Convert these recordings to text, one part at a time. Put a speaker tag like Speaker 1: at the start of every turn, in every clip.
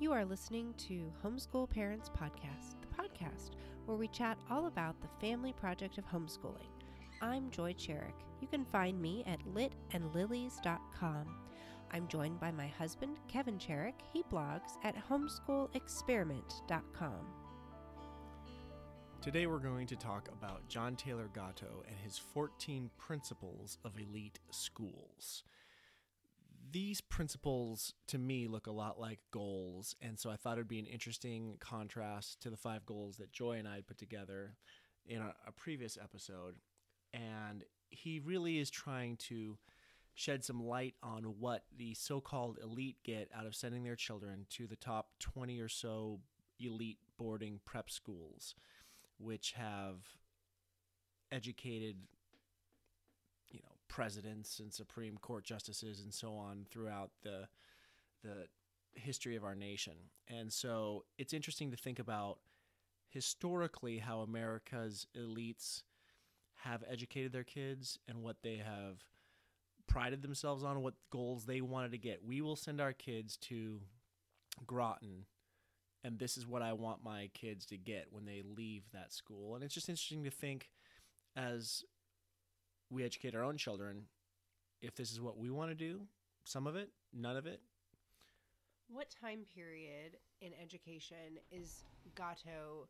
Speaker 1: You are listening to Homeschool Parents Podcast, the podcast where we chat all about the family project of homeschooling. I'm Joy Cherick. You can find me at litandlilies.com. I'm joined by my husband, Kevin Cherick. He blogs at homeschoolexperiment.com.
Speaker 2: Today we're going to talk about John Taylor Gatto and his 14 principles of elite schools. These principles to me look a lot like goals, and so I thought it'd be an interesting contrast to the five goals that Joy and I had put together in a, a previous episode. And he really is trying to shed some light on what the so called elite get out of sending their children to the top 20 or so elite boarding prep schools which have educated presidents and supreme court justices and so on throughout the the history of our nation and so it's interesting to think about historically how america's elites have educated their kids and what they have prided themselves on what goals they wanted to get we will send our kids to groton and this is what I want my kids to get when they leave that school. And it's just interesting to think as we educate our own children if this is what we want to do, some of it, none of it.
Speaker 1: What time period in education is Gatto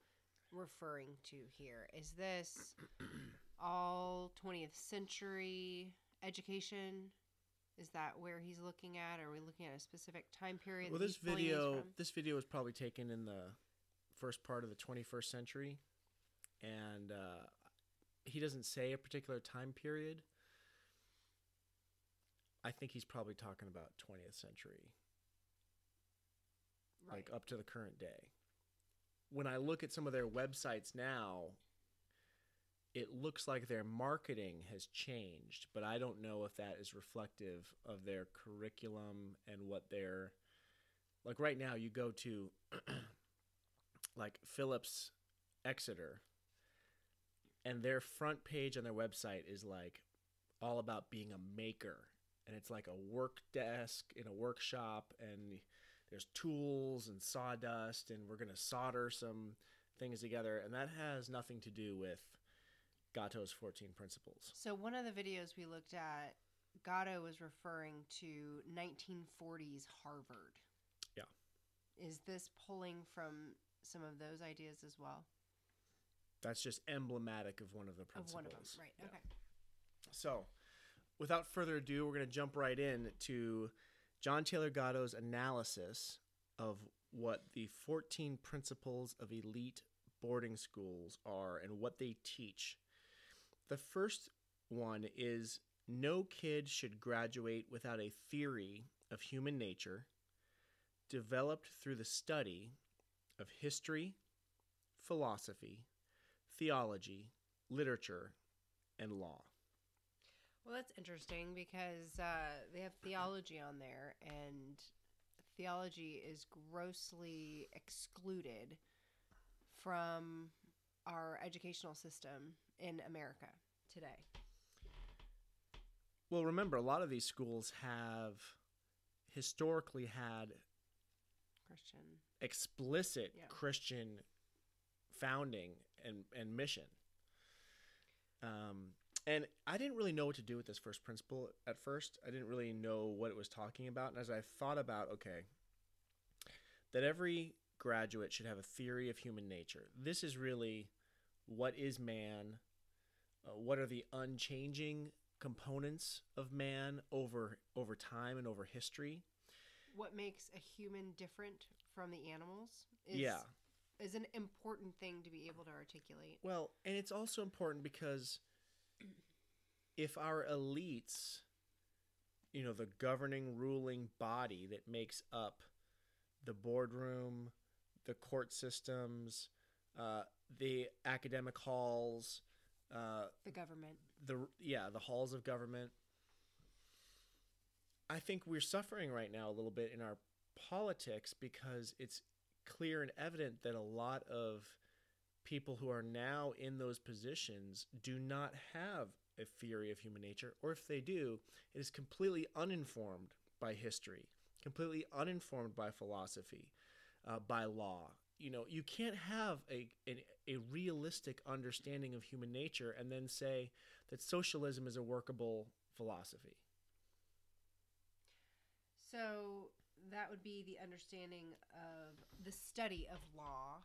Speaker 1: referring to here? Is this all 20th century education? Is that where he's looking at? Are we looking at a specific time period?
Speaker 2: Well, this video this video was probably taken in the first part of the 21st century, and uh, he doesn't say a particular time period. I think he's probably talking about 20th century, right. like up to the current day. When I look at some of their websites now, it looks like their marketing has changed, but I don't know if that is reflective of their curriculum and what they're like right now you go to like Phillips Exeter and their front page on their website is like all about being a maker and it's like a work desk in a workshop and there's tools and sawdust and we're going to solder some things together and that has nothing to do with Gatto's 14 principles.
Speaker 1: So, one of the videos we looked at, Gatto was referring to 1940s Harvard.
Speaker 2: Yeah.
Speaker 1: Is this pulling from some of those ideas as well?
Speaker 2: That's just emblematic of one of the principles. Of one of them,
Speaker 1: right. Yeah. Okay.
Speaker 2: So, without further ado, we're going to jump right in to John Taylor Gatto's analysis of what the 14 principles of elite boarding schools are and what they teach the first one is no kid should graduate without a theory of human nature developed through the study of history, philosophy, theology, literature, and law.
Speaker 1: Well, that's interesting because uh, they have theology on there, and theology is grossly excluded from our educational system in America today?
Speaker 2: Well, remember, a lot of these schools have historically had
Speaker 1: Christian
Speaker 2: explicit yeah. Christian founding and and mission. Um, and I didn't really know what to do with this first principle at first. I didn't really know what it was talking about. And as I thought about, okay, that every graduate should have a theory of human nature. This is really what is man? Uh, what are the unchanging components of man over over time and over history?
Speaker 1: What makes a human different from the animals? Is,
Speaker 2: yeah,
Speaker 1: is an important thing to be able to articulate.
Speaker 2: Well, and it's also important because if our elites, you know, the governing ruling body that makes up the boardroom, the court systems, uh, the academic halls, uh,
Speaker 1: the government.
Speaker 2: The yeah, the halls of government. I think we're suffering right now a little bit in our politics because it's clear and evident that a lot of people who are now in those positions do not have a theory of human nature, or if they do, it is completely uninformed by history, completely uninformed by philosophy. uh, by law. You know, you can't have a, a a realistic understanding of human nature and then say that socialism is a workable philosophy.
Speaker 1: So that would be the understanding of the study of law,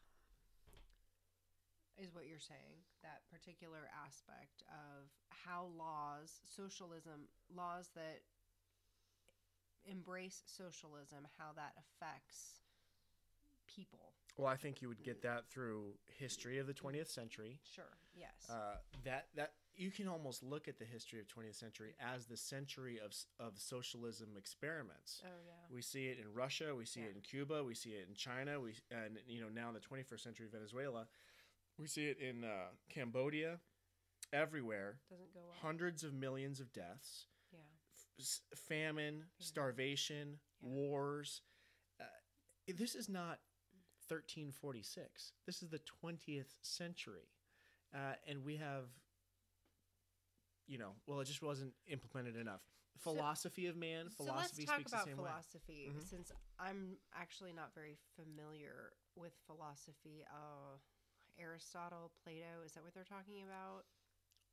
Speaker 1: is what you're saying. That particular aspect of how laws, socialism, laws that embrace socialism, how that affects people.
Speaker 2: Well, I think you would get that through history of the 20th century.
Speaker 1: Sure. Yes.
Speaker 2: Uh, that that you can almost look at the history of 20th century as the century of of socialism experiments.
Speaker 1: oh yeah.
Speaker 2: We see it in Russia, we see
Speaker 1: Yeah.
Speaker 2: it in Cuba, we see it in China, we and you know now in the 21st century Venezuela, we see it in uh, Cambodia, everywhere.
Speaker 1: Doesn't go well.
Speaker 2: Hundreds of millions of deaths,
Speaker 1: Yeah.
Speaker 2: s- famine, starvation,
Speaker 1: Yeah.
Speaker 2: wars. Uh, this is not 1346. This is the 20th century, uh, and we have, you know, well, it just wasn't implemented enough. Philosophy of man,
Speaker 1: So
Speaker 2: philosophy
Speaker 1: let's talk
Speaker 2: speaks
Speaker 1: about
Speaker 2: the same way.
Speaker 1: philosophy,
Speaker 2: Mhm.
Speaker 1: since I'm actually not very familiar with philosophy. Uh, Aristotle, Plato, is that what they're talking about?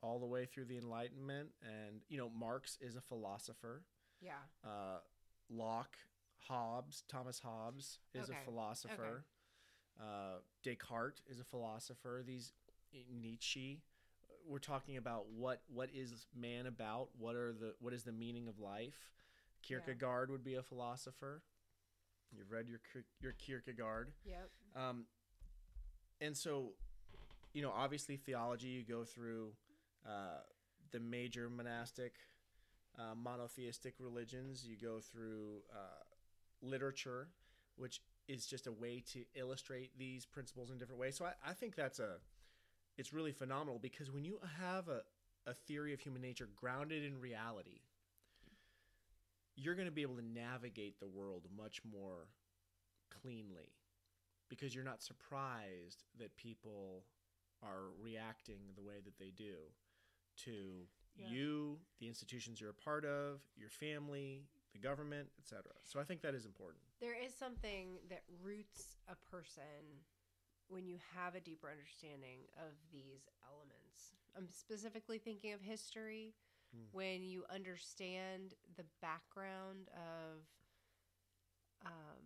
Speaker 2: all the way through the Enlightenment. And, you know, Marx is a philosopher.
Speaker 1: Yeah.
Speaker 2: Uh, Locke, Hobbes, Thomas Hobbes is
Speaker 1: Okay.
Speaker 2: a philosopher. Uh, Descartes is a philosopher. These Nietzsche. We're talking about what what is man about? What are the what is the meaning of life? Kierkegaard would be a philosopher. You've read your your Kierkegaard.
Speaker 1: Yep.
Speaker 2: Um, and so, you know, obviously theology, you go through uh, the major monastic, uh, monotheistic religions. You go through uh, literature, which is just a way to illustrate these principles in different ways. So I, I think that's a, it's really phenomenal because when you have a, a theory of human nature grounded in reality, you're going to be able to navigate the world much more cleanly because you're not surprised that people are reacting the way that they do to
Speaker 1: Yeah.
Speaker 2: you, the institutions you're a part of, your family, the government, etc. So I think that is important.
Speaker 1: There is something that roots a person when you have a deeper understanding of these elements. I'm specifically thinking of history.
Speaker 2: Hmm.
Speaker 1: When you understand the background of, um,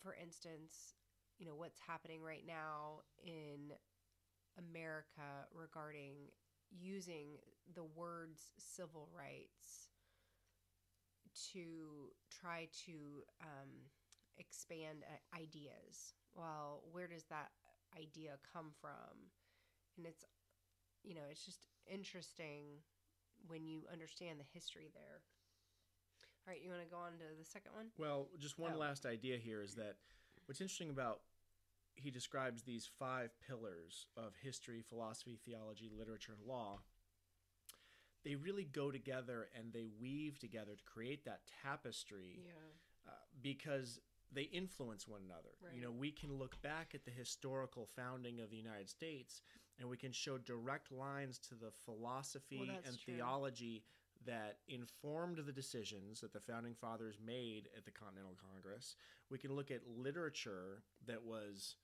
Speaker 1: for instance, you know, what's happening right now in America regarding using the words civil rights to try to um, expand uh, ideas. Well, where does that idea come from? And it's, you know, it's just interesting when you understand the history there. All right, you want to go on to the second one?
Speaker 2: Well, just one
Speaker 1: Oh.
Speaker 2: last idea here is that what's interesting about he describes these five pillars of history, philosophy, theology, literature, and law. They really go together and they weave together to create that tapestry
Speaker 1: Yeah.
Speaker 2: uh, because they influence one another. You know, we can look back at the historical founding of the United States and we can show direct lines to the philosophy
Speaker 1: Well,
Speaker 2: and
Speaker 1: true.
Speaker 2: theology that informed the decisions that the founding fathers made at the Continental Congress. We can look at literature that was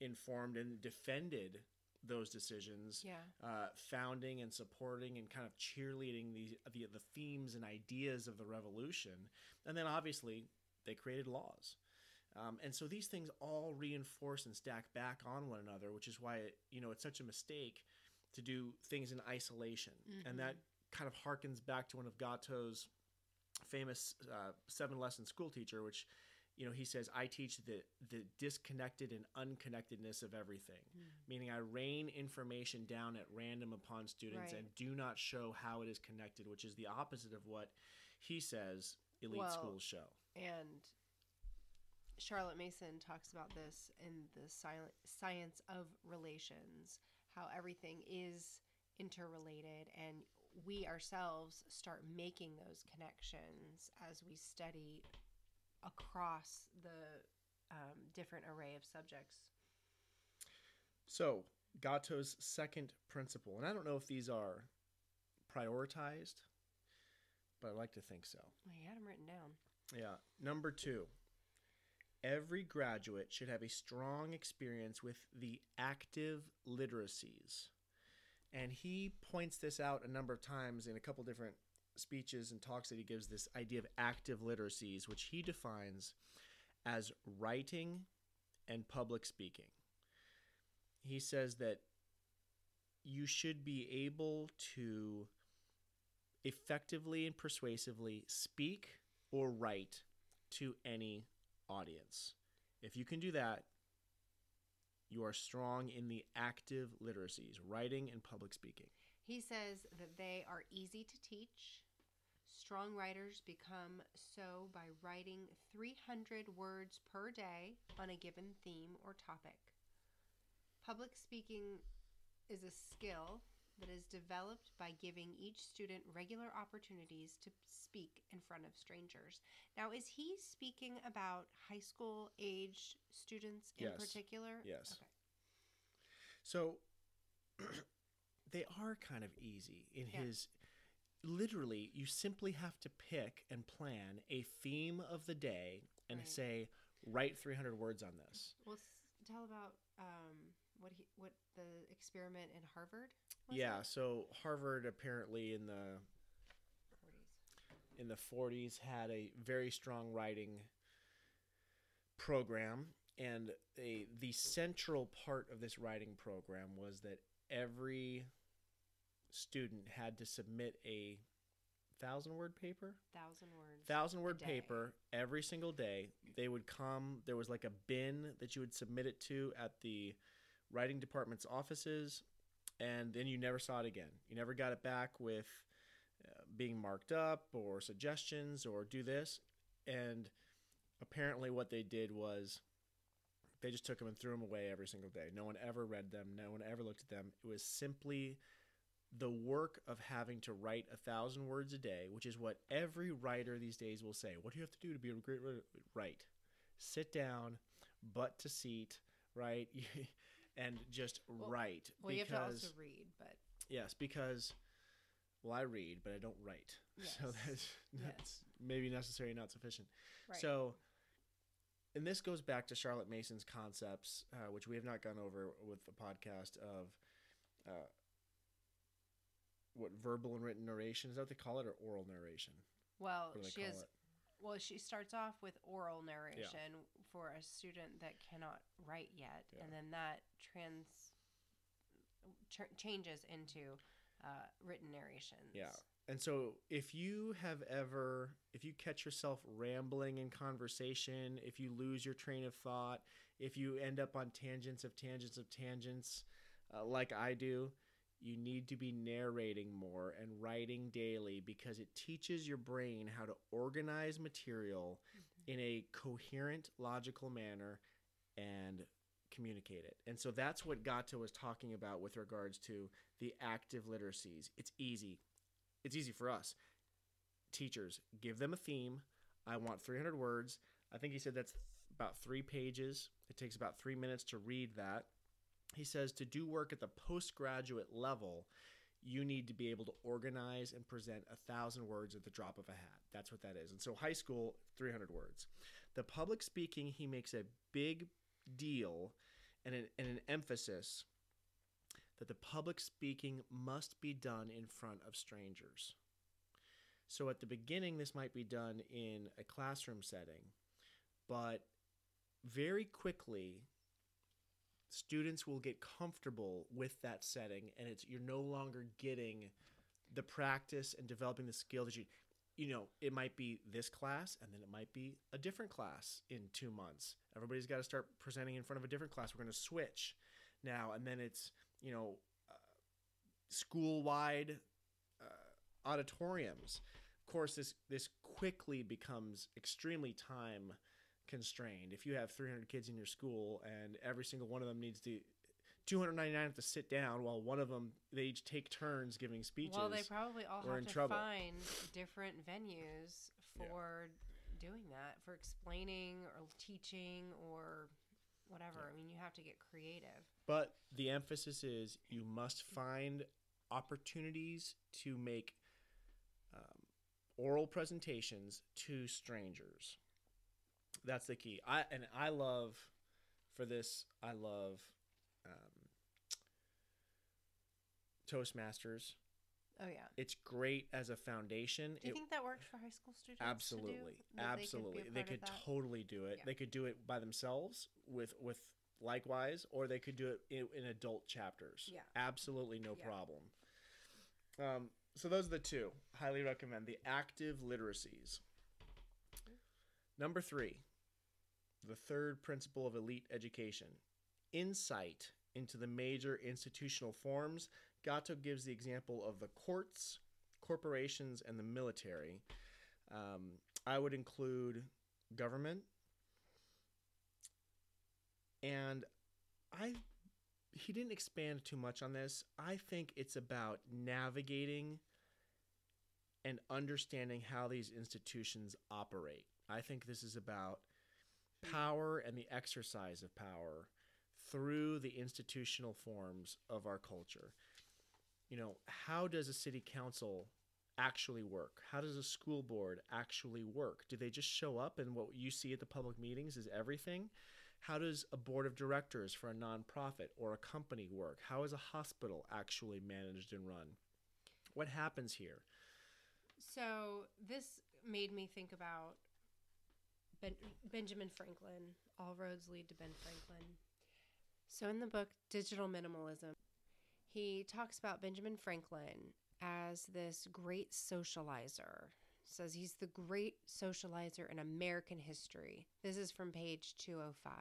Speaker 2: informed and defended those decisions
Speaker 1: Yeah.
Speaker 2: uh, founding and supporting and kind of cheerleading the, the the themes and ideas of the revolution, and then obviously they created laws, um, and so these things all reinforce and stack back on one another, which is why it, you know it's such a mistake to do things in isolation, and that kind of harkens back to one of Gatto's famous uh, seven lesson school teacher, which you know he says I teach the the disconnected and unconnectedness of everything meaning I rain information down at random upon students
Speaker 1: Right.
Speaker 2: and do not show how it is connected, which is the opposite of what he says elite
Speaker 1: Well,
Speaker 2: schools show.
Speaker 1: And Charlotte Mason talks about this in the silent science of relations, how everything is interrelated and we ourselves start making those connections as we study across the um, different array of subjects.
Speaker 2: So, Gatto's second principle, and I don't know if these are prioritized, but I like to think so.
Speaker 1: I had them written down.
Speaker 2: Yeah. Number two every graduate should have a strong experience with the active literacies. And he points this out a number of times in a couple different speeches and talks that he gives this idea of active literacies, which he defines as writing and public speaking. He says that you should be able to effectively and persuasively speak or write to any audience. If you can do that, you are strong in the active literacies, writing and public speaking.
Speaker 1: He says that they are easy to teach. Strong writers become so by writing 300 words per day on a given theme or topic. Public speaking is a skill that is developed by giving each student regular opportunities to speak in front of strangers. Now, is he speaking about high school age students in
Speaker 2: Yes.
Speaker 1: particular?
Speaker 2: Yes.
Speaker 1: Okay.
Speaker 2: So they are kind of easy in
Speaker 1: Yeah.
Speaker 2: his literally you simply have to pick and plan a theme of the day and
Speaker 1: Right.
Speaker 2: say write 300 words on this.
Speaker 1: Well, s- tell about um, what he what the experiment in Harvard.
Speaker 2: Yeah,
Speaker 1: it?
Speaker 2: so Harvard apparently in the
Speaker 1: 40s.
Speaker 2: in the 40s had a very strong writing program and a, the central part of this writing program was that every student had to submit a thousand word paper
Speaker 1: Thousand words.
Speaker 2: thousand word paper every single day they would come there was like a bin that you would submit it to at the writing department's offices and then you never saw it again you never got it back with uh, being marked up or suggestions or do this and apparently what they did was they just took them and threw them away every single day no one ever read them no one ever looked at them it was simply the work of having to write a thousand words a day, which is what every writer these days will say. What do you have to do to be a great writer? Write. Sit down, butt to seat, right? and just
Speaker 1: Well-
Speaker 2: write.
Speaker 1: Well, you have to
Speaker 2: because
Speaker 1: also read, but
Speaker 2: yes, because well, I read, but I don't write. So
Speaker 1: Yes.
Speaker 2: that's,
Speaker 1: Yes.
Speaker 2: that's maybe necessary, not sufficient.
Speaker 1: right.
Speaker 2: So, and this goes back to Charlotte Mason's concepts, uh, which we have not gone over with the podcast of uh, what verbal and written narration is that what they call it, or oral narration?
Speaker 1: well,
Speaker 2: What do they
Speaker 1: she has.
Speaker 2: it?
Speaker 1: Well, she starts off with oral narration for a student that cannot write yet,
Speaker 2: Yeah.
Speaker 1: and then that trans ch- changes into uh, written narrations.
Speaker 2: Yeah. And so, if you have ever, if you catch yourself rambling in conversation, if you lose your train of thought, if you end up on tangents of tangents of tangents, uh, like I do, you need to be narrating more and writing daily because it teaches your brain how to organize material in a coherent, logical manner and communicate it. And so that's what Gatto was talking about with regards to the active literacies. It's easy. It's easy for us. Teachers, give them a theme. I want 300 words. I think he said that's about three pages. It takes about three minutes to read that. He says to do work at the postgraduate level, you need to be able to organize and present a thousand words at the drop of a hat. That's what that is. And so, high school, 300 words. The public speaking, he makes a big deal and an, and an emphasis that the public speaking must be done in front of strangers. So, at the beginning, this might be done in a classroom setting, but very quickly, students will get comfortable with that setting and it's you're no longer getting the practice and developing the skill that you you know it might be this class and then it might be a different class in two months. Everybody's got to start presenting in front of a different class. We're going to switch now and then it's you know uh, school-wide uh, auditoriums. Of course this this quickly becomes extremely time constrained. If you have 300 kids in your school and every single one of them needs to 299 have to sit down while one of them they each take turns giving speeches.
Speaker 1: Well, they probably all have to
Speaker 2: trouble.
Speaker 1: find different venues
Speaker 2: Yeah.
Speaker 1: for doing that, for explaining or teaching or whatever. I mean, you have to get creative.
Speaker 2: but the emphasis is you must find opportunities to make um, oral presentations to strangers. That's the key. I and I love for this. I love um, Toastmasters.
Speaker 1: Oh yeah.
Speaker 2: It's great as a foundation.
Speaker 1: Do you
Speaker 2: It-
Speaker 1: think that works for high school students? to do?
Speaker 2: absolutely,
Speaker 1: they could
Speaker 2: absolutely. They could totally do it.
Speaker 1: Yeah.
Speaker 2: They could do it by themselves with with likewise, or they could do it in, in adult chapters.
Speaker 1: Yeah.
Speaker 2: absolutely no
Speaker 1: Yeah.
Speaker 2: problem. Um, so those are the two. Highly recommend the active literacies. Number three, the third principle of elite education insight into the major institutional forms. Gatto gives the example of the courts, corporations, and the military. Um, I would include government. And I he didn't expand too much on this. I think it's about navigating and understanding how these institutions operate. I think this is about power and the exercise of power through the institutional forms of our culture. You know, how does a city council actually work? How does a school board actually work? Do they just show up and what you see at the public meetings is everything? How does a board of directors for a nonprofit or a company work? How is a hospital actually managed and run? What happens here?
Speaker 1: So this made me think about ben- Benjamin Franklin. All roads lead to Ben Franklin. So in the book Digital Minimalism, he talks about Benjamin Franklin as this great socializer. Says he's the great socializer in American history. This is from page 205.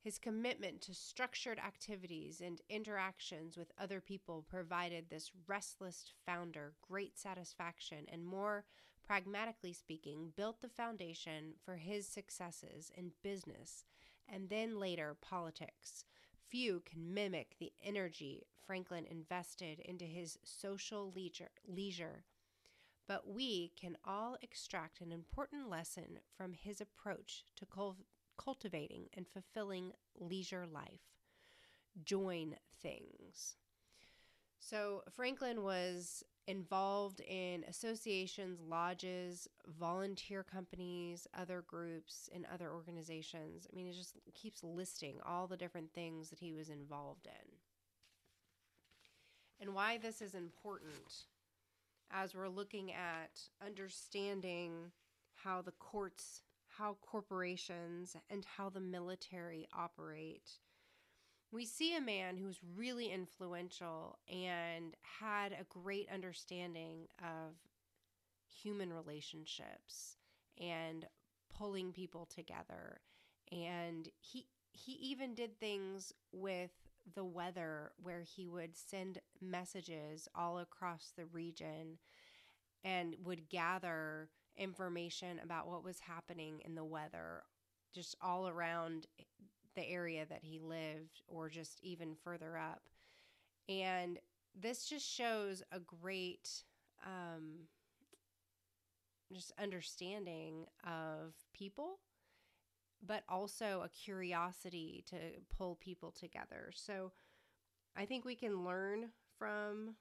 Speaker 1: His commitment to structured activities and interactions with other people provided this restless founder great satisfaction and, more pragmatically speaking, built the foundation for his successes in business and then later politics. Few can mimic the energy Franklin invested into his social leisure, leisure but we can all extract an important lesson from his approach to cul- cultivating and fulfilling leisure life. Join things. So, Franklin was involved in associations, lodges, volunteer companies, other groups, and other organizations. I mean, it just keeps listing all the different things that he was involved in. And why this is important as we're looking at understanding how the courts, how corporations, and how the military operate. We see a man who's really influential and had a great understanding of human relationships and pulling people together. And he he even did things with the weather where he would send messages all across the region and would gather information about what was happening in the weather just all around the area that he lived or just even further up and this just shows a great um, just understanding of people but also a curiosity to pull people together. So I think we can learn from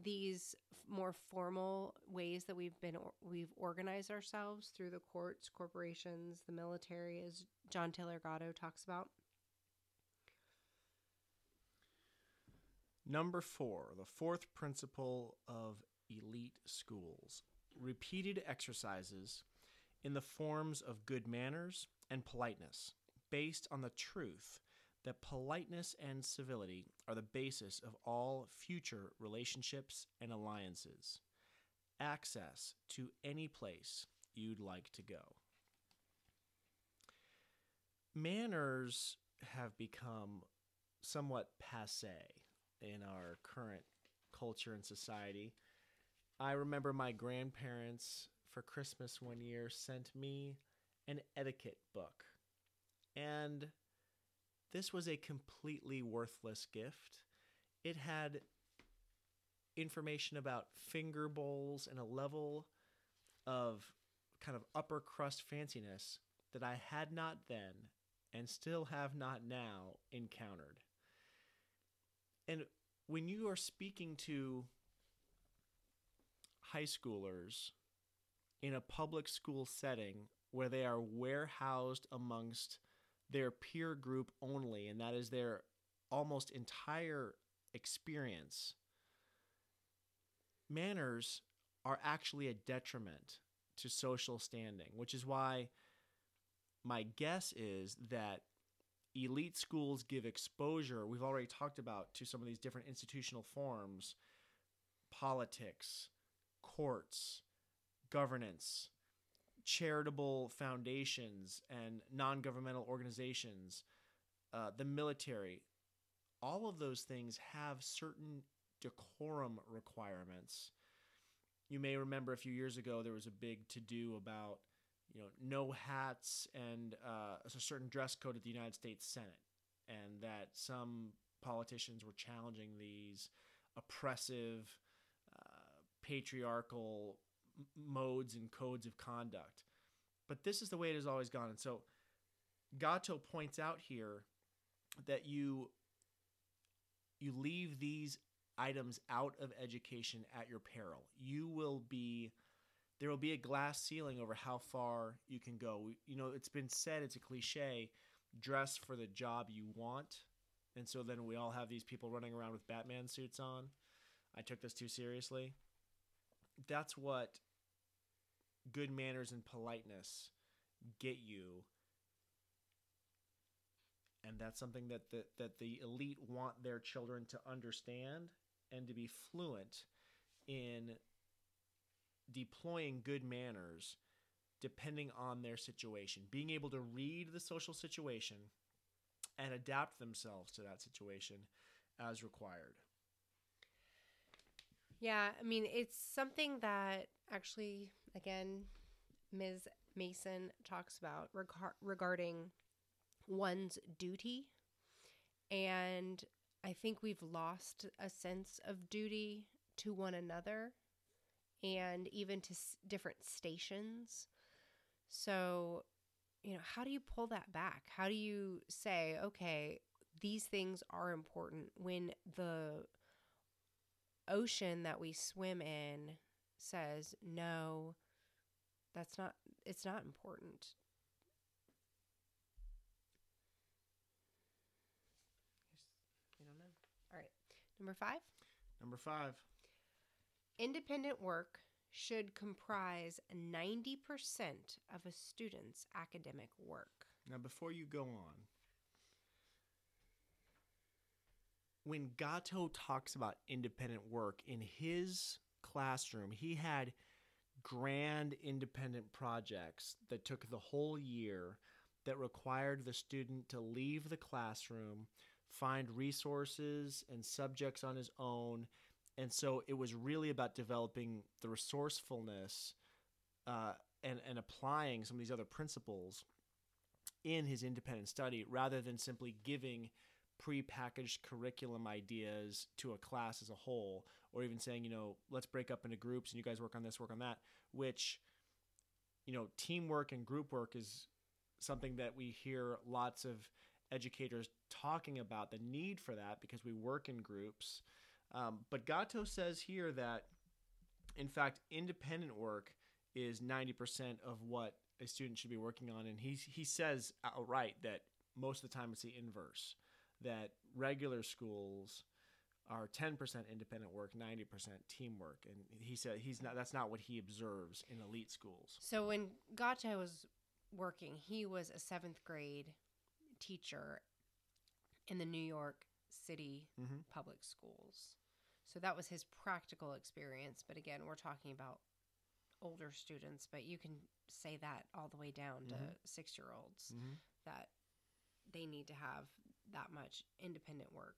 Speaker 1: these more formal ways that we've been we've organized ourselves through the courts, corporations, the military as John Taylor Gatto talks about.
Speaker 2: Number four, the fourth principle of elite schools repeated exercises in the forms of good manners and politeness, based on the truth that politeness and civility are the basis of all future relationships and alliances. Access to any place you'd like to go. Manners have become somewhat passe in our current culture and society. I remember my grandparents for Christmas one year sent me an etiquette book. And this was a completely worthless gift. It had information about finger bowls and a level of kind of upper crust fanciness that I had not then and still have not now encountered. And when you are speaking to high schoolers in a public school setting where they are warehoused amongst their peer group only, and that is their almost entire experience, manners are actually a detriment to social standing, which is why my guess is that elite schools give exposure, we've already talked about, to some of these different institutional forms politics, courts, governance, charitable foundations, and non governmental organizations, uh, the military. All of those things have certain decorum requirements. You may remember a few years ago there was a big to do about you know no hats and uh, a certain dress code at the United States Senate, and that some politicians were challenging these oppressive, uh, patriarchal modes and codes of conduct. But this is the way it has always gone, and so Gatto points out here that you you leave these items out of education at your peril. You will be there will be a glass ceiling over how far you can go. You know, it's been said it's a cliche, dress for the job you want. And so then we all have these people running around with Batman suits on. I took this too seriously. That's what good manners and politeness get you. And that's something that the, that the elite want their children to understand and to be fluent in deploying good manners depending on their situation. Being able to read the social situation and adapt themselves to that situation as required
Speaker 1: Yeah, I mean, it's something that actually, again, Ms. Mason talks about regar- regarding one's duty. And I think we've lost a sense of duty to one another and even to s- different stations. So, you know, how do you pull that back? How do you say, okay, these things are important when the ocean that we swim in says, no, that's not, it's not important. I don't know. All right. Number five.
Speaker 2: number five
Speaker 1: Independent work should comprise 90% of a student's academic work.
Speaker 2: Now, before you go on, when Gatto talks about independent work in his classroom, he had grand independent projects that took the whole year that required the student to leave the classroom, find resources and subjects on his own. And so it was really about developing the resourcefulness uh, and, and applying some of these other principles in his independent study rather than simply giving prepackaged curriculum ideas to a class as a whole or even saying you know let's break up into groups and you guys work on this work on that which you know teamwork and group work is something that we hear lots of educators talking about the need for that because we work in groups. Um, but Gatto says here that in fact independent work is 90% of what a student should be working on. And he, he says outright that most of the time it's the inverse that regular schools are 10% independent work 90% teamwork and he said he's not that's not what he observes in elite schools
Speaker 1: So when Gatto was working, he was a seventh grade teacher in the New York City
Speaker 2: Mhm.
Speaker 1: public schools. So that was his practical experience. But again, we're talking about older students, but you can say that all the way down to
Speaker 2: Mhm.
Speaker 1: six year olds
Speaker 2: mm-hmm.
Speaker 1: that they need to have that much independent work.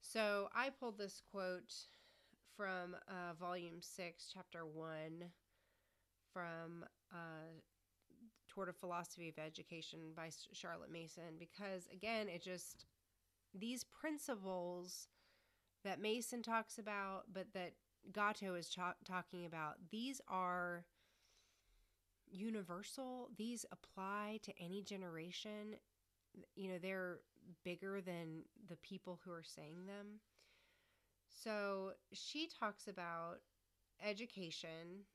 Speaker 1: So I pulled this quote from uh, volume six, chapter one, from uh, Toward a Philosophy of Education by Charlotte Mason, because again, it just, these principles that Mason talks about, but that Gatto is cha- talking about, these are universal. These apply to any generation. You know, they're bigger than the people who are saying them. So she talks about education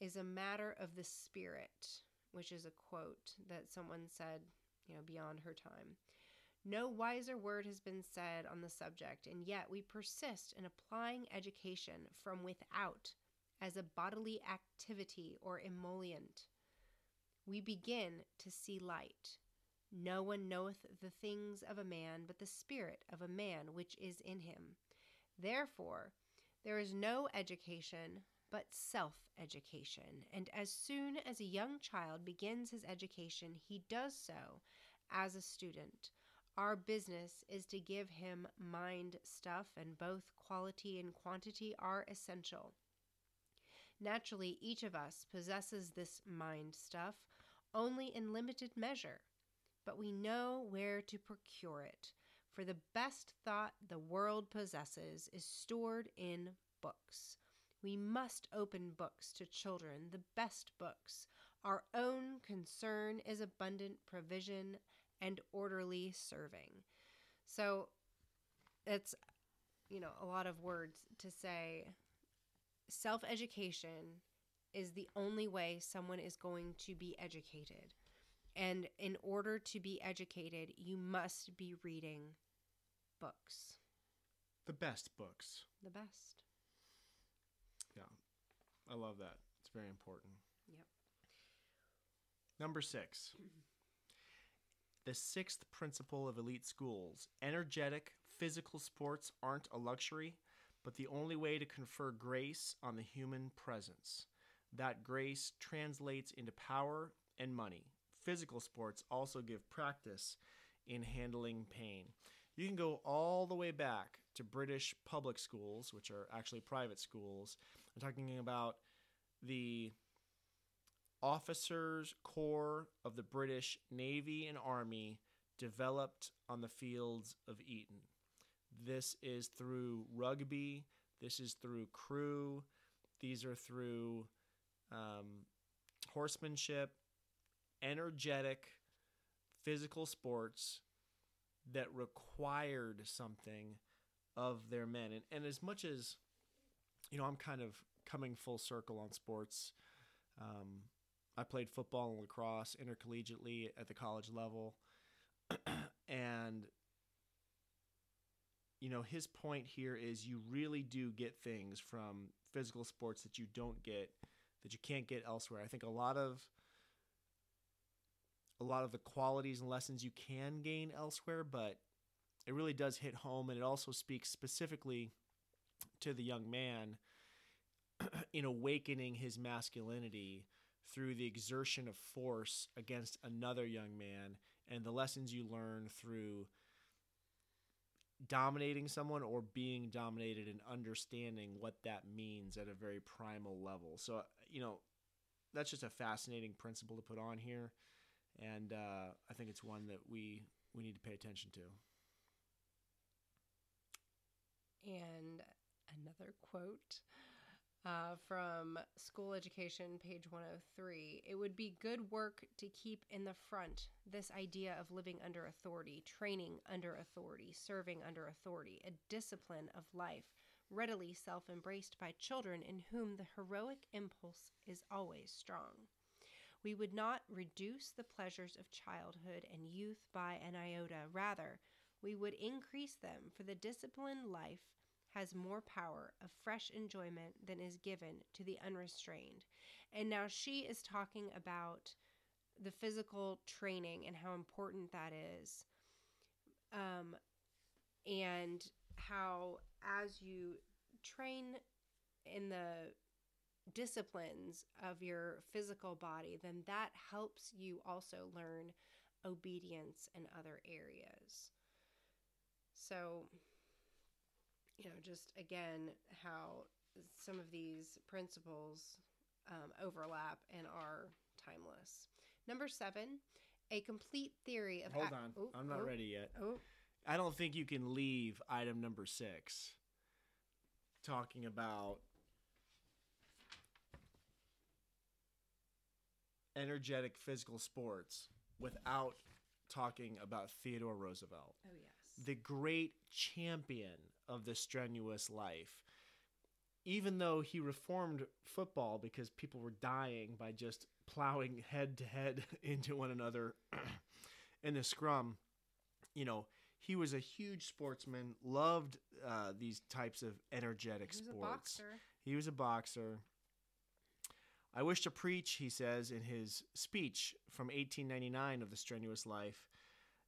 Speaker 1: is a matter of the spirit, which is a quote that someone said, you know, beyond her time. No wiser word has been said on the subject, and yet we persist in applying education from without as a bodily activity or emollient. We begin to see light. No one knoweth the things of a man but the spirit of a man which is in him. Therefore, there is no education but self education, and as soon as a young child begins his education, he does so as a student. Our business is to give him mind stuff, and both quality and quantity are essential. Naturally, each of us possesses this mind stuff only in limited measure, but we know where to procure it, for the best thought the world possesses is stored in books. We must open books to children, the best books. Our own concern is abundant provision and orderly serving. So it's, you know, a lot of words to say self education is the only way someone is going to be educated. And in order to be educated, you must be reading books.
Speaker 2: The best books.
Speaker 1: The best.
Speaker 2: Yeah. I love that. It's very important.
Speaker 1: Yep.
Speaker 2: Number six. The sixth principle of elite schools energetic physical sports aren't a luxury, but the only way to confer grace on the human presence. That grace translates into power and money. Physical sports also give practice in handling pain. You can go all the way back to British public schools, which are actually private schools. I'm talking about the officers' corps of the British Navy and Army developed on the fields of Eton. This is through rugby, this is through crew, these are through um, horsemanship, energetic physical sports that required something of their men. And, and as much as, you know, I'm kind of coming full circle on sports. Um, I played football and lacrosse intercollegiately at the college level. and you know, his point here is you really do get things from physical sports that you don't get that you can't get elsewhere. I think a lot of a lot of the qualities and lessons you can gain elsewhere, but it really does hit home and it also speaks specifically to the young man in awakening his masculinity through the exertion of force against another young man and the lessons you learn through dominating someone or being dominated and understanding what that means at a very primal level. So, you know, that's just a fascinating principle to put on here. And uh, I think it's one that we, we need to pay attention to.
Speaker 1: And another quote uh, from School Education, page 103. It would be good work to keep in the front this idea of living under authority, training under authority, serving under authority, a discipline of life readily self embraced by children in whom the heroic impulse is always strong. We would not reduce the pleasures of childhood and youth by an iota. Rather, we would increase them, for the disciplined life has more power of fresh enjoyment than is given to the unrestrained. And now she is talking about the physical training and how important that is. Um, and how, as you train in the disciplines of your physical body, then that helps you also learn obedience in other areas. So, you know, just again, how some of these principles um, overlap and are timeless. Number seven, a complete theory of.
Speaker 2: Hold on.
Speaker 1: Oh,
Speaker 2: I'm not
Speaker 1: oh,
Speaker 2: ready yet.
Speaker 1: Oh,
Speaker 2: I don't think you can leave item number six talking about energetic physical sports without talking about Theodore Roosevelt.
Speaker 1: oh, yes.
Speaker 2: The great champion of the strenuous life. even though he reformed football because people were dying by just plowing head to head into one another in the scrum, you know, he was a huge sportsman, loved uh, these types of energetic
Speaker 1: He was a
Speaker 2: sports.
Speaker 1: boxer.
Speaker 2: He was a boxer. I wish to preach, he says in his speech from 1899 of the strenuous life,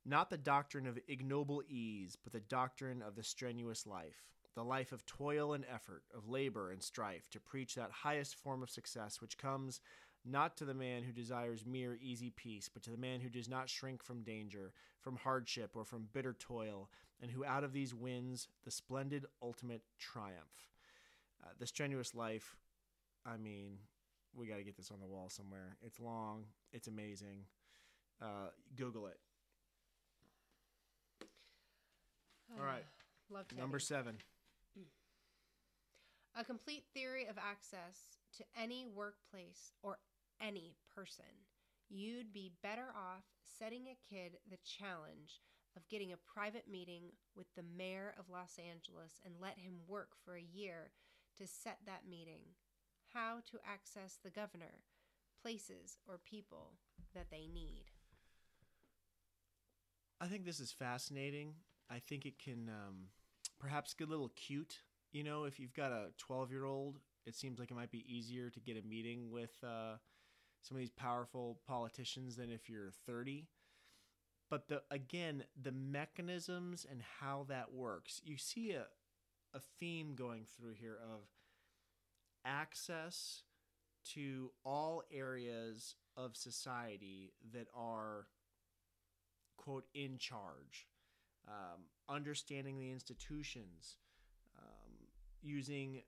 Speaker 2: not the doctrine of ignoble ease, but the doctrine of the strenuous life, the life of toil and effort, of labor and strife, to preach that highest form of success which comes not to the man who desires mere easy peace, but to the man who does not shrink from danger, from hardship, or from bitter toil, and who out of these wins the splendid ultimate triumph. Uh, the strenuous life, I mean, we got to get this on the wall somewhere. It's long, it's amazing. Uh, Google it. All right,
Speaker 1: Love Teddy.
Speaker 2: number seven.
Speaker 1: A complete theory of access to any workplace or any person. You'd be better off setting a kid the challenge of getting a private meeting with the mayor of Los Angeles and let him work for a year to set that meeting. How to access the governor, places, or people that they need.
Speaker 2: I think this is fascinating. I think it can um, perhaps get a little cute. You know, if you've got a 12 year old, it seems like it might be easier to get a meeting with uh, some of these powerful politicians than if you're 30. But the again, the mechanisms and how that works, you see a, a theme going through here of access to all areas of society that are quote in charge. Um, understanding the institutions um, using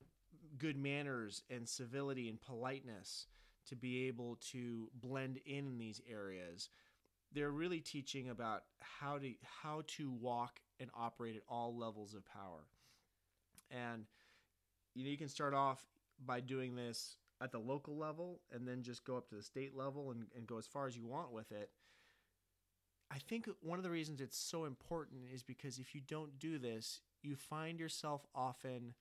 Speaker 2: uh, good manners and civility and politeness to be able to blend in in these areas they're really teaching about how to how to walk and operate at all levels of power. And you know you can start off by doing this at the local level and then just go up to the state level and, and go as far as you want with it I think one of the reasons it's so important is because if you don't do this, you find yourself often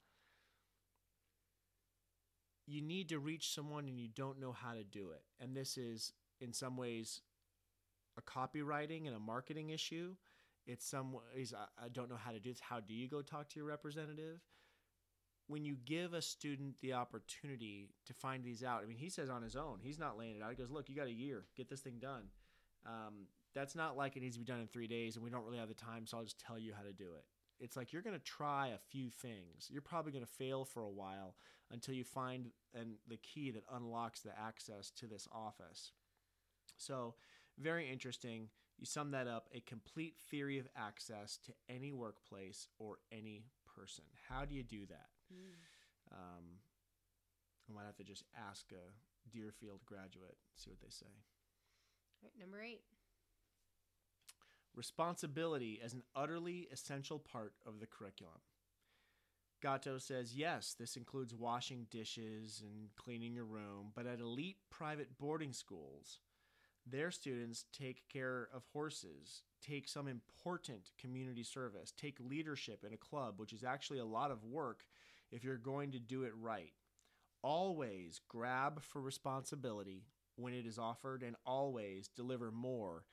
Speaker 2: you need to reach someone and you don't know how to do it. And this is in some ways a copywriting and a marketing issue. It's some ways I, I don't know how to do this. How do you go talk to your representative? When you give a student the opportunity to find these out, I mean, he says on his own, he's not laying it out. He goes, Look, you got a year, get this thing done. Um, that's not like it needs to be done in three days and we don't really have the time, so I'll just tell you how to do it. It's like you're going to try a few things. You're probably going to fail for a while until you find and the key that unlocks the access to this office. So, very interesting. You sum that up a complete theory of access to any workplace or any person. How do you do that? Um, I might have to just ask a Deerfield graduate, see what they say.
Speaker 1: All right, number eight.
Speaker 2: responsibility as an utterly essential part of the curriculum. Gatto says, yes, this includes washing dishes and cleaning your room, but at elite private boarding schools, their students take care of horses, take some important community service, take leadership in a club, which is actually a lot of work if you're going to do it right. Always grab for responsibility when it is offered, and always deliver more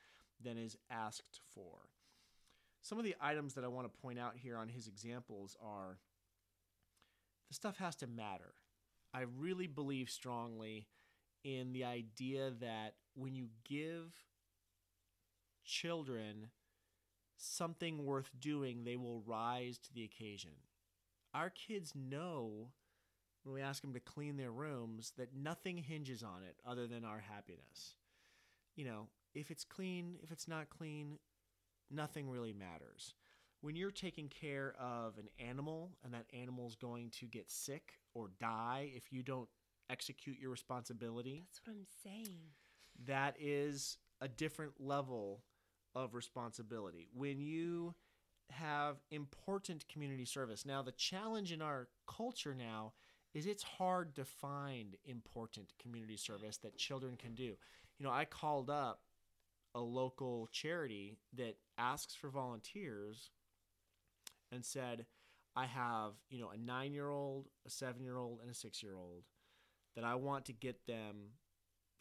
Speaker 2: than is asked for. Some of the items that I want to point out here on his examples are the stuff has to matter. I really believe strongly in the idea that when you give children something worth doing, they will rise to the occasion. Our kids know when we ask them to clean their rooms that nothing hinges on it other than our happiness. You know, if it's clean, if it's not clean, nothing really matters. When you're taking care of an animal and that animal's going to get sick or die if you don't execute your responsibility,
Speaker 1: That's what I'm saying.
Speaker 2: that is a different level of responsibility. When you have important community service. Now, the challenge in our culture now is it's hard to find important community service that children can do. You know, I called up a local charity that asks for volunteers and said, I have, you know, a nine year old, a seven year old, and a six year old that I want to get them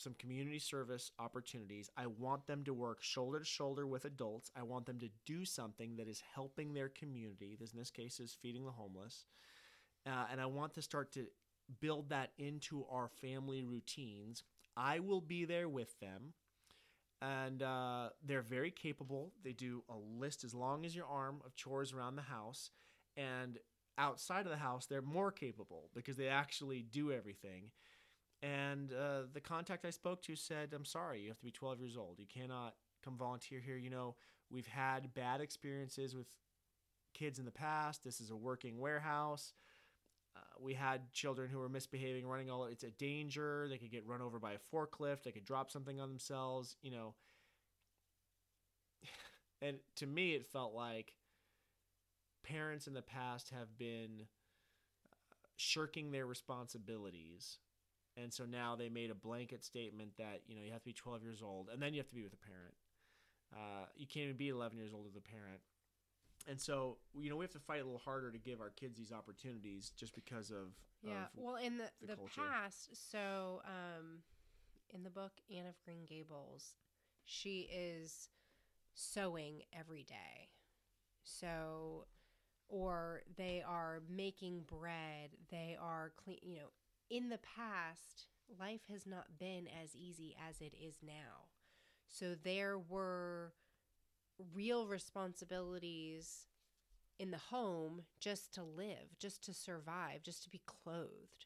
Speaker 2: some community service opportunities. I want them to work shoulder to shoulder with adults. I want them to do something that is helping their community. This, in this case, is feeding the homeless. Uh, and I want to start to build that into our family routines. I will be there with them. And uh, they're very capable. They do a list as long as your arm of chores around the house. And outside of the house, they're more capable because they actually do everything. And uh, the contact I spoke to said, I'm sorry, you have to be 12 years old. You cannot come volunteer here. You know, we've had bad experiences with kids in the past. This is a working warehouse. Uh, we had children who were misbehaving, running all. It's a danger. They could get run over by a forklift. They could drop something on themselves. You know, and to me, it felt like parents in the past have been uh, shirking their responsibilities. And so now they made a blanket statement that, you know, you have to be 12 years old and then you have to be with a parent. Uh, you can't even be 11 years old with a parent. And so, you know, we have to fight a little harder to give our kids these opportunities just because of.
Speaker 1: Yeah.
Speaker 2: of
Speaker 1: well, in the,
Speaker 2: the
Speaker 1: the, past, so um, in the book Anne of Green Gables, she is sewing every day. So, or they are making bread. They are clean. You know, in the past, life has not been as easy as it is now. So there were real responsibilities in the home just to live, just to survive, just to be clothed.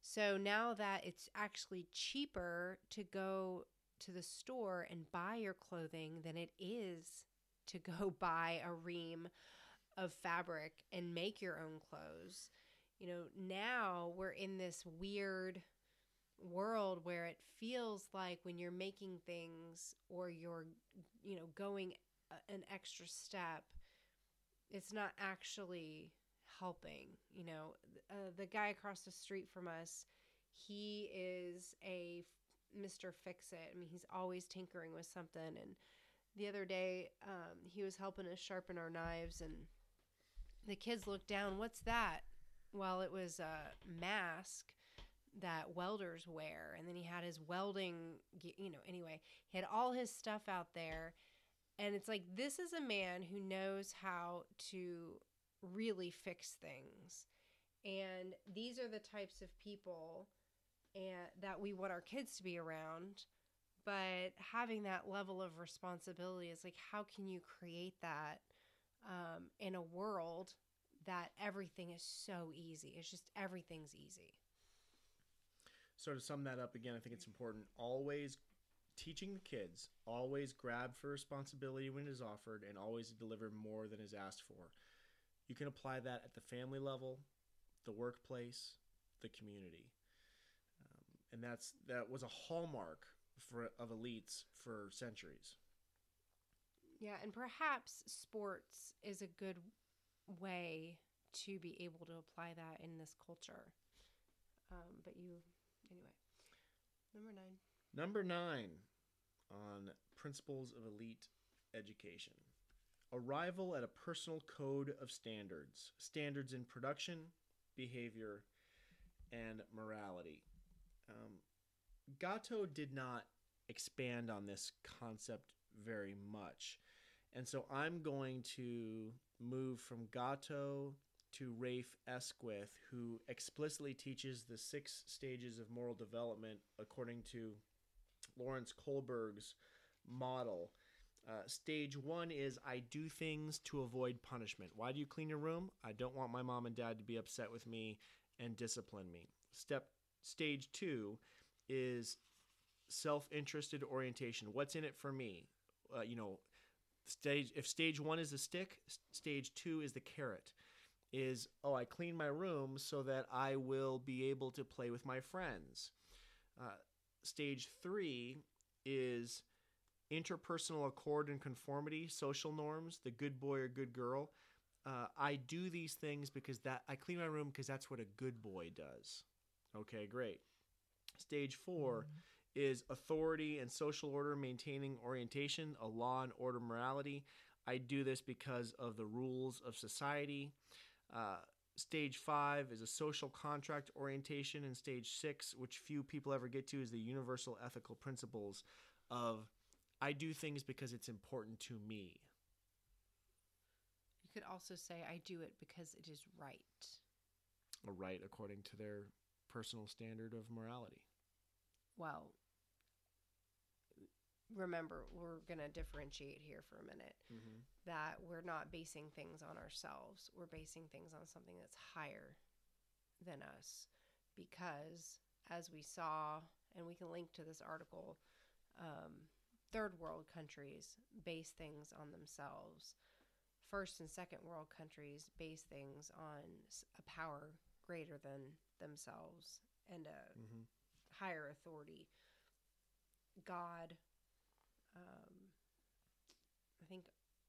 Speaker 1: So now that it's actually cheaper to go to the store and buy your clothing than it is to go buy a ream of fabric and make your own clothes. You know, now we're in this weird world where it feels like when you're making things or you're, you know, going an extra step, it's not actually helping. You know, uh, the guy across the street from us, he is a Mr. Fix It. I mean, he's always tinkering with something. And the other day, um, he was helping us sharpen our knives, and the kids looked down. What's that? Well, it was a mask that welders wear. And then he had his welding, you know, anyway, he had all his stuff out there. And it's like, this is a man who knows how to really fix things. And these are the types of people and that we want our kids to be around. But having that level of responsibility is like, how can you create that um, in a world that everything is so easy? It's just everything's easy.
Speaker 2: So to sum that up again, I think it's important always teaching the kids, always grab for responsibility when it is offered, and always deliver more than is asked for. You can apply that at the family level, the workplace, the community, um, and that's that was a hallmark for of elites for centuries.
Speaker 1: Yeah, and perhaps sports is a good way to be able to apply that in this culture. Um, but you, anyway. Number nine.
Speaker 2: Number nine on principles of elite education arrival at a personal code of standards, standards in production, behavior, and morality. Um, Gatto did not expand on this concept very much. And so I'm going to move from Gatto to Rafe Esquith, who explicitly teaches the six stages of moral development according to Lawrence Kohlberg's model. Uh, stage one is I do things to avoid punishment. Why do you clean your room? I don't want my mom and dad to be upset with me and discipline me. Step stage two is self-interested orientation. What's in it for me? Uh, you know, stage if stage one is the stick, stage two is the carrot. Is oh I clean my room so that I will be able to play with my friends. Uh, stage three is interpersonal accord and conformity, social norms, the good boy or good girl. Uh, I do these things because that I clean my room because that's what a good boy does. Okay, great. Stage 4 is authority and social order, maintaining orientation, a law and order morality. I do this because of the rules of society. Uh, stage five is a social contract orientation, and stage six, which few people ever get to, is the universal ethical principles of I do things because it's important to me.
Speaker 1: You could also say, I do it because it is right.
Speaker 2: A right according to their personal standard of morality.
Speaker 1: Well, remember, we're going to differentiate here for a minute
Speaker 2: Mm-hmm.
Speaker 1: that we're not basing things on ourselves. We're basing things on something that's higher than us. Because, as we saw, and we can link to this article, um, third world countries base things on themselves. First and second world countries base things on a power greater than themselves and a
Speaker 2: Mm-hmm.
Speaker 1: higher authority. God, um, I think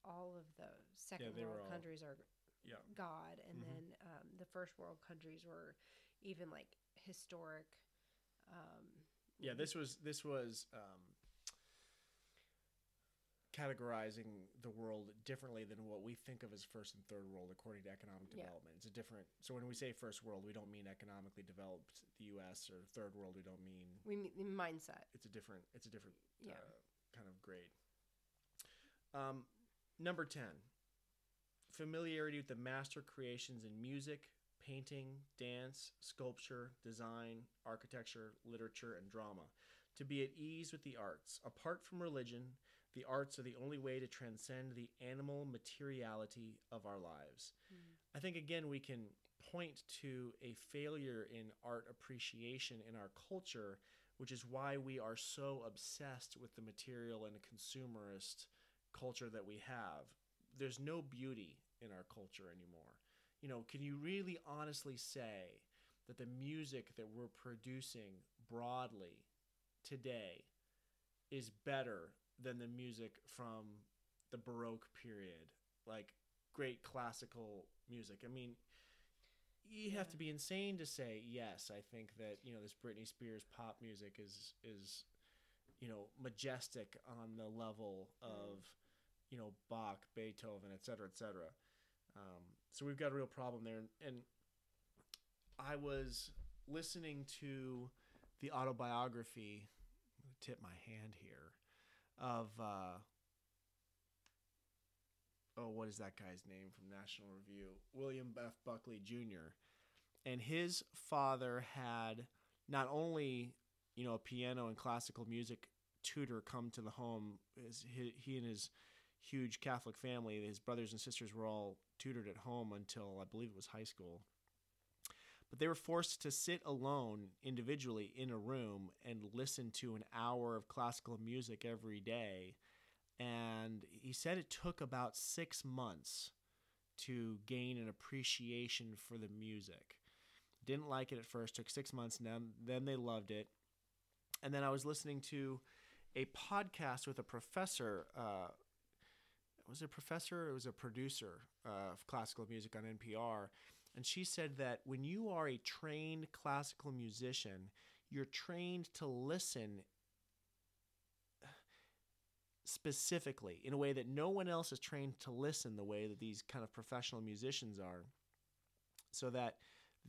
Speaker 1: all of the second
Speaker 2: were
Speaker 1: world
Speaker 2: all-
Speaker 1: countries are
Speaker 2: Yeah.
Speaker 1: God, and
Speaker 2: Mhm.
Speaker 1: then um, the first world countries were even like historic. Um,
Speaker 2: Yeah, this was this was um, categorizing the world differently than what we think of as first and third world according to economic
Speaker 1: Yeah.
Speaker 2: development. It's a different. So when we say first world, we don't mean economically developed the U.S. or third world. We don't mean
Speaker 1: we mean the mindset.
Speaker 2: it's a different. It's a different
Speaker 1: Yeah.
Speaker 2: uh, kind of grade. Um, number ten. Familiarity with the master creations in music, painting, dance, sculpture, design, architecture, literature, and drama. To be at ease with the arts. Apart from religion, the arts are the only way to transcend the animal materiality of our lives. I think, again, we can point to a failure in art appreciation in our culture, which is why we are so obsessed with the material and consumerist culture that we have. There's no beauty in our culture anymore you know, can you really honestly say that the music that we're producing broadly today is better than the music from the Baroque period, like great classical music? I mean, you have to be insane to say yes. I think that you know this Britney Spears pop music is is you know majestic on the level of you know Bach, Beethoven, et cetera, et cetera. Um, so we've got a real problem there. And, and I was listening to the autobiography, I'm going to tip my hand here, of, uh, oh, what is that guy's name from National Review? William F. Buckley Jr. And his father had not only, you know, a piano and classical music tutor come to the home, his, he, he and his huge Catholic family, his brothers and sisters were all tutored at home until I believe it was high school. But they were forced to sit alone individually in a room and listen to an hour of classical music every day. And he said it took about six months to gain an appreciation for the music. Didn't like it at first, took six months, and then, then they loved it. And then I was listening to a podcast with a professor. Uh, was it a professor? It was a producer uh, of classical music on NPR. And she said that when you are a trained classical musician, you're trained to listen specifically in a way that no one else is trained to listen the way that these kind of professional musicians are, so that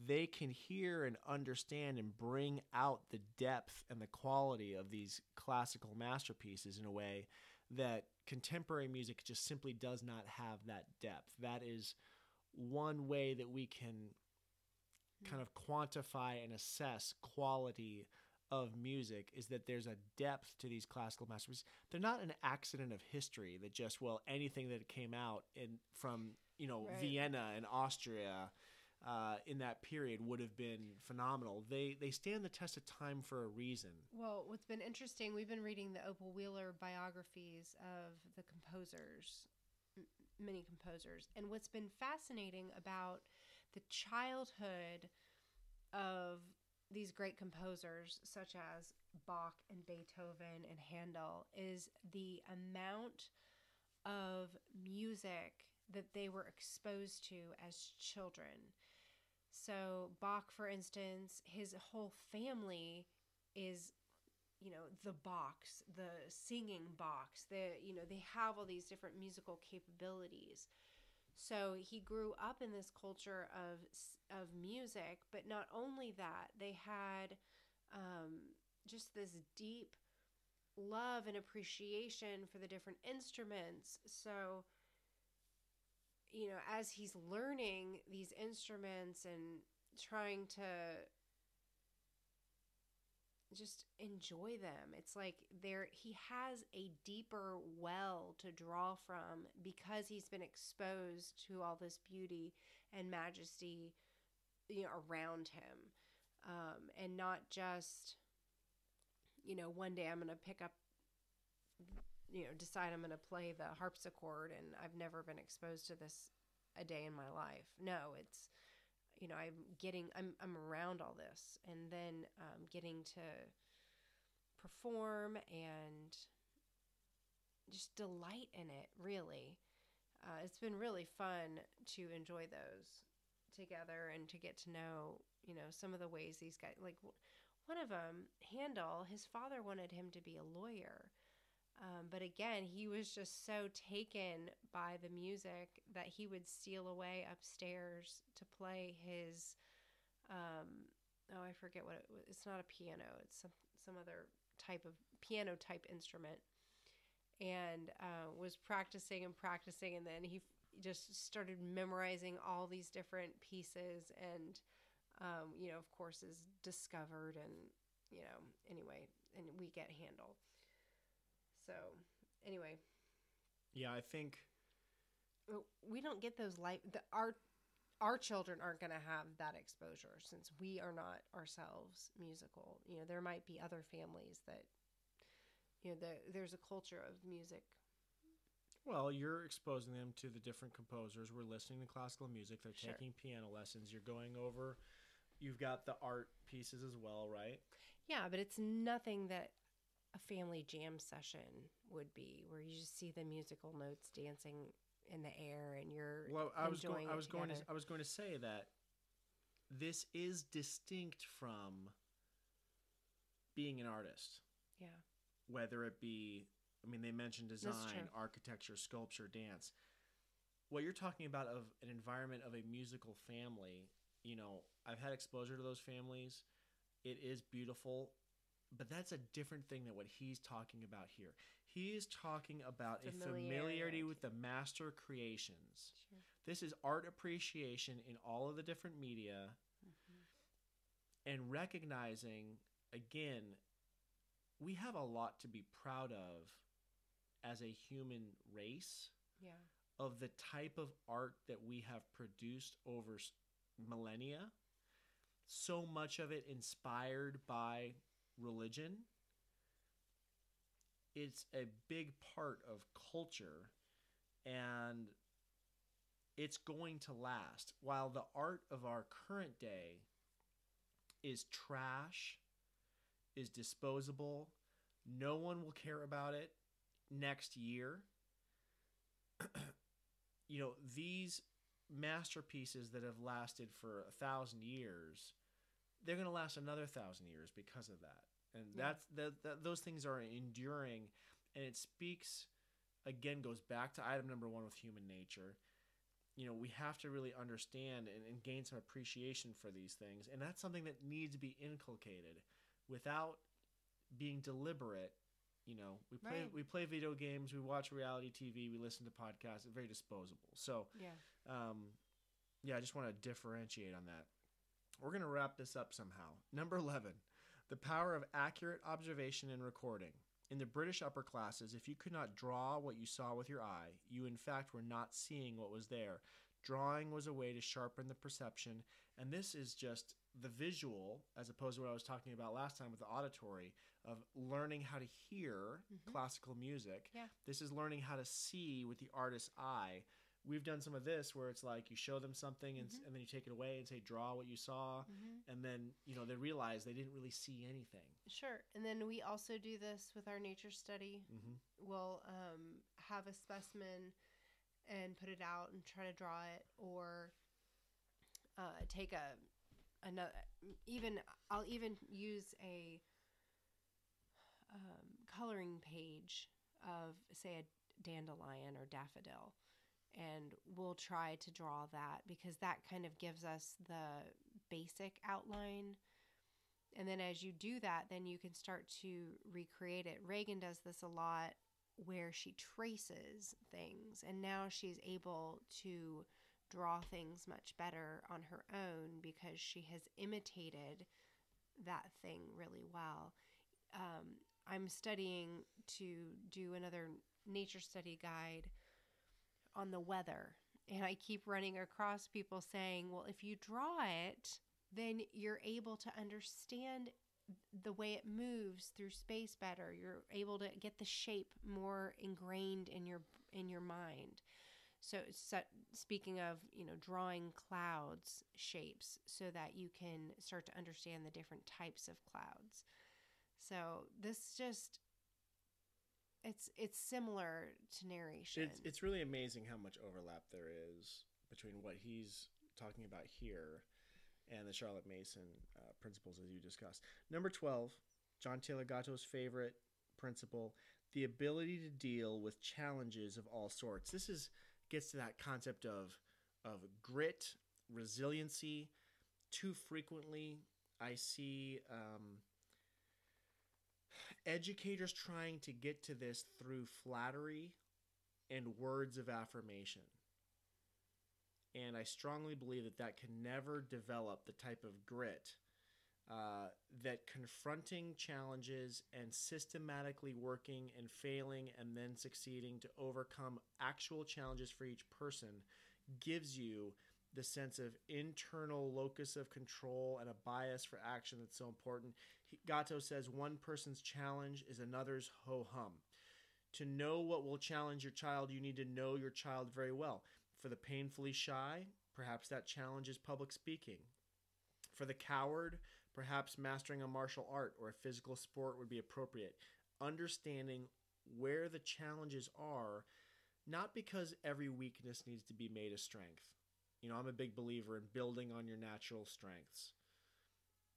Speaker 2: they can hear and understand and bring out the depth and the quality of these classical masterpieces in a way that contemporary music just simply does not have that depth. That is one way that we can kind of quantify and assess quality of music is that there's a depth to these classical masterpieces. They're not an accident of history that just well anything that came out in from you know
Speaker 1: Right.
Speaker 2: Vienna and Austria uh, in that period would have been phenomenal. They they stand the test of time for a reason.
Speaker 1: Well, what's been interesting, we've been reading the Opal Wheeler biographies of the composers, m- many composers, and what's been fascinating about the childhood of these great composers, such as Bach and Beethoven and Handel, is the amount of music that they were exposed to as children. So, Bach, for instance, his whole family is you know the Bachs the singing Bachs the you know they have all these different musical capabilities So he grew up in this culture of of music, but not only that, they had um, just this deep love and appreciation for the different instruments. So, you know, as he's learning these instruments and trying to just enjoy them, it's like there he has a deeper well to draw from because he's been exposed to all this beauty and majesty, you know, around him, um, and not just you know, one day I'm going to pick up, you know, decide I'm going to play the harpsichord and I've never been exposed to this a day in my life. No, it's, you know, I'm getting, I'm, I'm around all this and then um, getting to perform and just delight in it, really. Uh, it's been really fun to enjoy those together and to get to know, you know, some of the ways these guys, like, one of them, Handel, his father wanted him to be a lawyer. Um, but again, he was just so taken by the music that he would steal away upstairs to play his. Um, oh, I forget what it was. It's not a piano. It's some some other type of piano type instrument, and uh, was practicing and practicing, and then he just started memorizing all these different pieces and um, you know, of course, is discovered, and you know, anyway, and we get Handel. So, anyway,
Speaker 2: Yeah, I think
Speaker 1: we don't get those life. The, our our children aren't going to have that exposure since we are not ourselves musical. You know, there might be other families that, you know, the, there's a culture of music.
Speaker 2: Well, you're exposing them to the different composers. We're listening to classical music. They're
Speaker 1: Sure.
Speaker 2: taking piano lessons. You're going over. You've got the art pieces as well, right?
Speaker 1: Yeah, but it's nothing that a family jam session would be, where you just see the musical notes dancing in the air and you're
Speaker 2: Well, I was going. I was going to. I was going to say that this is distinct from being an artist,
Speaker 1: Yeah,
Speaker 2: whether it be. I mean, they mentioned design, architecture, sculpture, dance. What you're talking about of an environment of a musical family, you know, I've had exposure to those families. It is beautiful, but that's a different thing than what he's talking about here. He is talking about a familiarity
Speaker 1: Familiarity.
Speaker 2: with the master creations.
Speaker 1: sure.
Speaker 2: This is art appreciation in all of the different media mm-hmm. and recognizing again we have a lot to be proud of as a human race
Speaker 1: Yeah,
Speaker 2: of the type of art that we have produced over millennia so much of it inspired by religion it's a big part of culture and it's going to last. While the art of our current day is trash is disposable no one will care about it next year. You know these masterpieces that have lasted for a thousand years they're going to last another thousand years because of that and
Speaker 1: Yeah.
Speaker 2: that's that, that those things are enduring and it speaks again goes back to item number one with human nature you know we have to really understand and, and gain some appreciation for these things and that's something that needs to be inculcated without being deliberate you know we play
Speaker 1: Right.
Speaker 2: we play video games we watch reality tv we listen to podcasts it's very disposable so
Speaker 1: yeah,
Speaker 2: um, yeah, I just want to differentiate on that. We're going to wrap this up somehow. Number 11, the power of accurate observation and recording. In the British upper classes, if you could not draw what you saw with your eye, you in fact were not seeing what was there. Drawing was a way to sharpen the perception, and this is just the visual, as opposed to what I was talking about last time with the auditory, of learning how to hear
Speaker 1: Mhm.
Speaker 2: classical music.
Speaker 1: Yeah.
Speaker 2: This is learning how to see with the artist's eye we've done some of this where it's like you show them something and, s
Speaker 1: Mhm.
Speaker 2: and then you take it away and say draw what you saw
Speaker 1: hmm
Speaker 2: and then you know they realize they didn't really see anything
Speaker 1: sure. And then we also do this with our nature study.
Speaker 2: mm-hmm.
Speaker 1: We'll um, have a specimen and put it out and try to draw it, or uh, take a another. Even I'll even use a um, coloring page of say a dandelion or daffodil and we'll try to draw that because that kind of gives us the basic outline. And then as you do that, then you can start to recreate it. Reagan does this a lot where she traces things, and now she's able to draw things much better on her own because she has imitated that thing really well. Um, I'm studying to do another nature study guide on the weather. And I keep running across people saying, well, if you draw it, then you're able to understand the way it moves through space better. You're able to get the shape more ingrained in your in your mind. So, so speaking of, you know, drawing clouds shapes so that you can start to understand the different types of clouds. So, this just it's it's similar to narration.
Speaker 2: It's it's really amazing how much overlap there is between what he's talking about here and the Charlotte Mason uh, principles as you discussed. Number 12, John Taylor Gatto's favorite principle, the ability to deal with challenges of all sorts. This is gets to that concept of of grit, resiliency. Too frequently, I see um, educators trying to get to this through flattery and words of affirmation. And I strongly believe that that can never develop the type of grit uh, that confronting challenges and systematically working and failing and then succeeding to overcome actual challenges for each person gives you the sense of internal locus of control and a bias for action that's so important. Gatto says one person's challenge is another's ho hum. To know what will challenge your child, you need to know your child very well. For the painfully shy, perhaps that challenge is public speaking. For the coward, perhaps mastering a martial art or a physical sport would be appropriate. Understanding where the challenges are, not because every weakness needs to be made a strength. You know, I'm a big believer in building on your natural strengths.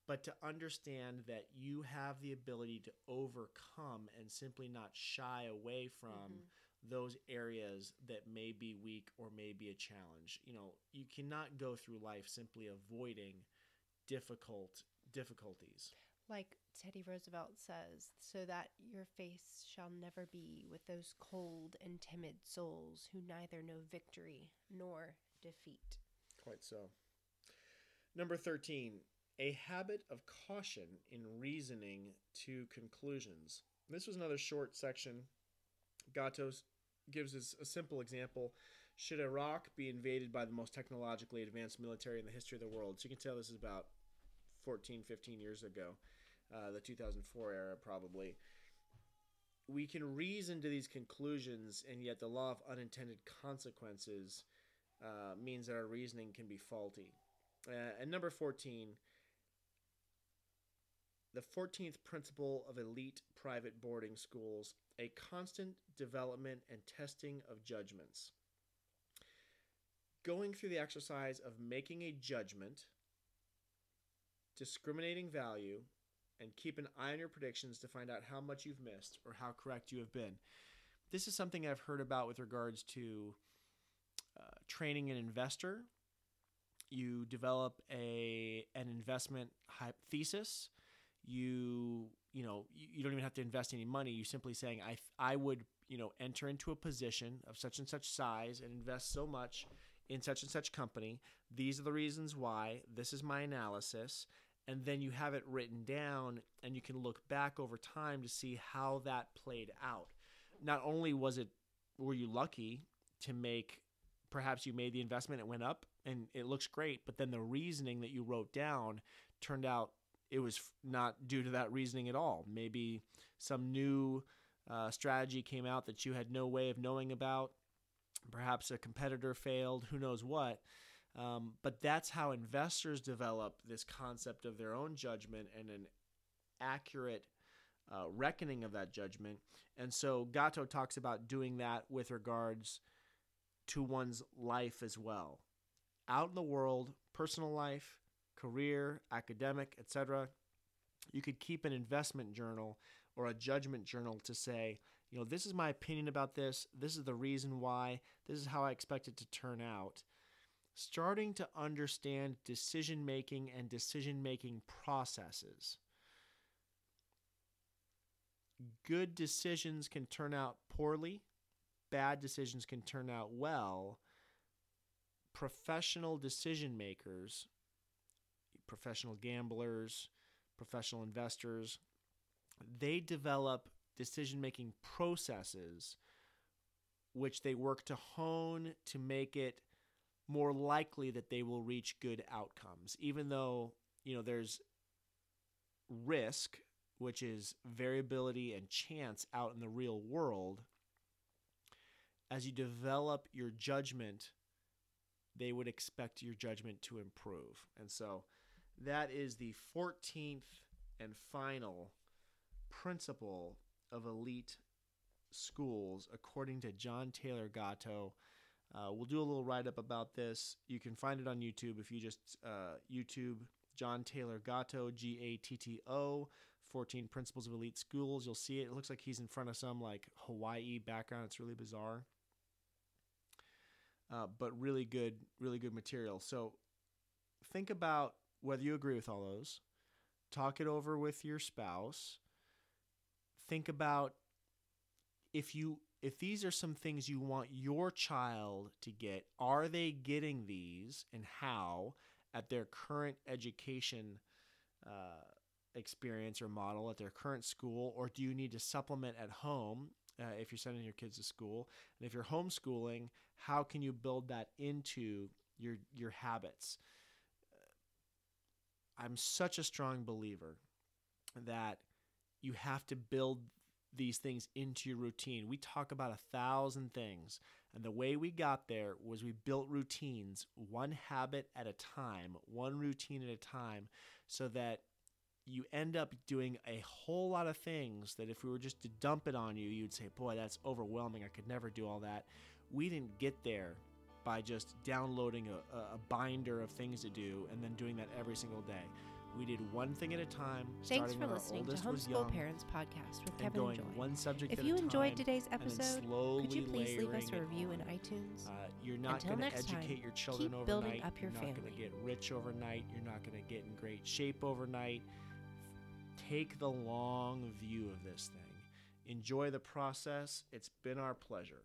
Speaker 2: But to understand that you have the ability to overcome and simply not shy away from mm-hmm. those areas that may be weak or may be a challenge. You know, you cannot go through life simply avoiding difficult difficulties.
Speaker 1: Like Teddy Roosevelt says, so that your face shall never be with those cold and timid souls who neither know victory nor defeat.
Speaker 2: Quite so. Number 13, a habit of caution in reasoning to conclusions. This was another short section. Gatto's gives us a simple example. Should Iraq be invaded by the most technologically advanced military in the history of the world? So you can tell this is about 14, 15 years ago, uh, the 2004 era, probably. We can reason to these conclusions, and yet the law of unintended consequences uh, means that our reasoning can be faulty. Uh, and number 14, the 14th principle of elite private boarding schools a constant development and testing of judgments. Going through the exercise of making a judgment, discriminating value, and keep an eye on your predictions to find out how much you've missed or how correct you have been. This is something I've heard about with regards to uh, training an investor. You develop a an investment thesis. You you know you, don't even have to invest any money. You simply saying I I would you know enter into a position of such and such size and invest so much in such and such company. These are the reasons why. This is my analysis. And then you have it written down and you can look back over time to see how that played out. Not only was it were you lucky to make perhaps you made the investment, it went up and it looks great, but then the reasoning that you wrote down turned out it was not due to that reasoning at all. Maybe some new uh, strategy came out that you had no way of knowing about. Perhaps a competitor failed, who knows what. Um, but that's how investors develop this concept of their own judgment and an accurate uh, reckoning of that judgment. And so Gatto talks about doing that with regards to one's life as well. Out in the world, personal life, career, academic, etc., you could keep an investment journal or a judgment journal to say, you know, this is my opinion about this. This is the reason why. This is how I expect it to turn out. Starting to understand decision making and decision making processes. Good decisions can turn out poorly, bad decisions can turn out well. Professional decision makers, professional gamblers, professional investors, they develop decision making processes which they work to hone to make it more likely that they will reach good outcomes even though you know there's risk which is variability and chance out in the real world. As you develop your judgment they would expect your judgment to improve. And so that is the 14th and final principle of elite schools, according to John Taylor Gatto. Uh, we'll do a little write up about this. You can find it on YouTube if you just uh, YouTube John Taylor Gatto, G A T T O, 14 Principles of Elite Schools. You'll see it. It looks like he's in front of some like Hawaii background. It's really bizarre. Uh, but really good, really good material. So think about whether you agree with all those. Talk it over with your spouse think about if you if these are some things you want your child to get, are they getting these and how at their current education uh, experience or model at their current school, or do you need to supplement at home uh, if you're sending your kids to school? And if you're homeschooling, how can you build that into your your habits? I'm such a strong believer that you have to build these things into your routine. We talk about a thousand things, and the way we got there was we built routines one habit at a time, one routine at a time, so that you end up doing a whole lot of things that if we were just to dump it on you, you'd say, Boy, that's overwhelming. I could never do all that. We didn't get there by just downloading a, a binder of things to do and then doing that every single day. We did one thing at a time.
Speaker 1: Thanks for listening to Homeschool Parents Podcast with Kevin
Speaker 2: and Joy. One subject
Speaker 1: if you enjoyed
Speaker 2: time,
Speaker 1: today's episode, could you please leave us a review in iTunes?
Speaker 2: Uh, you're not
Speaker 1: going
Speaker 2: to
Speaker 1: educate
Speaker 2: time, your children
Speaker 1: keep
Speaker 2: overnight.
Speaker 1: building up your
Speaker 2: you're
Speaker 1: family.
Speaker 2: not going to get rich overnight. You're not going to get in great shape overnight. Take the long view of this thing. Enjoy the process. It's been our pleasure.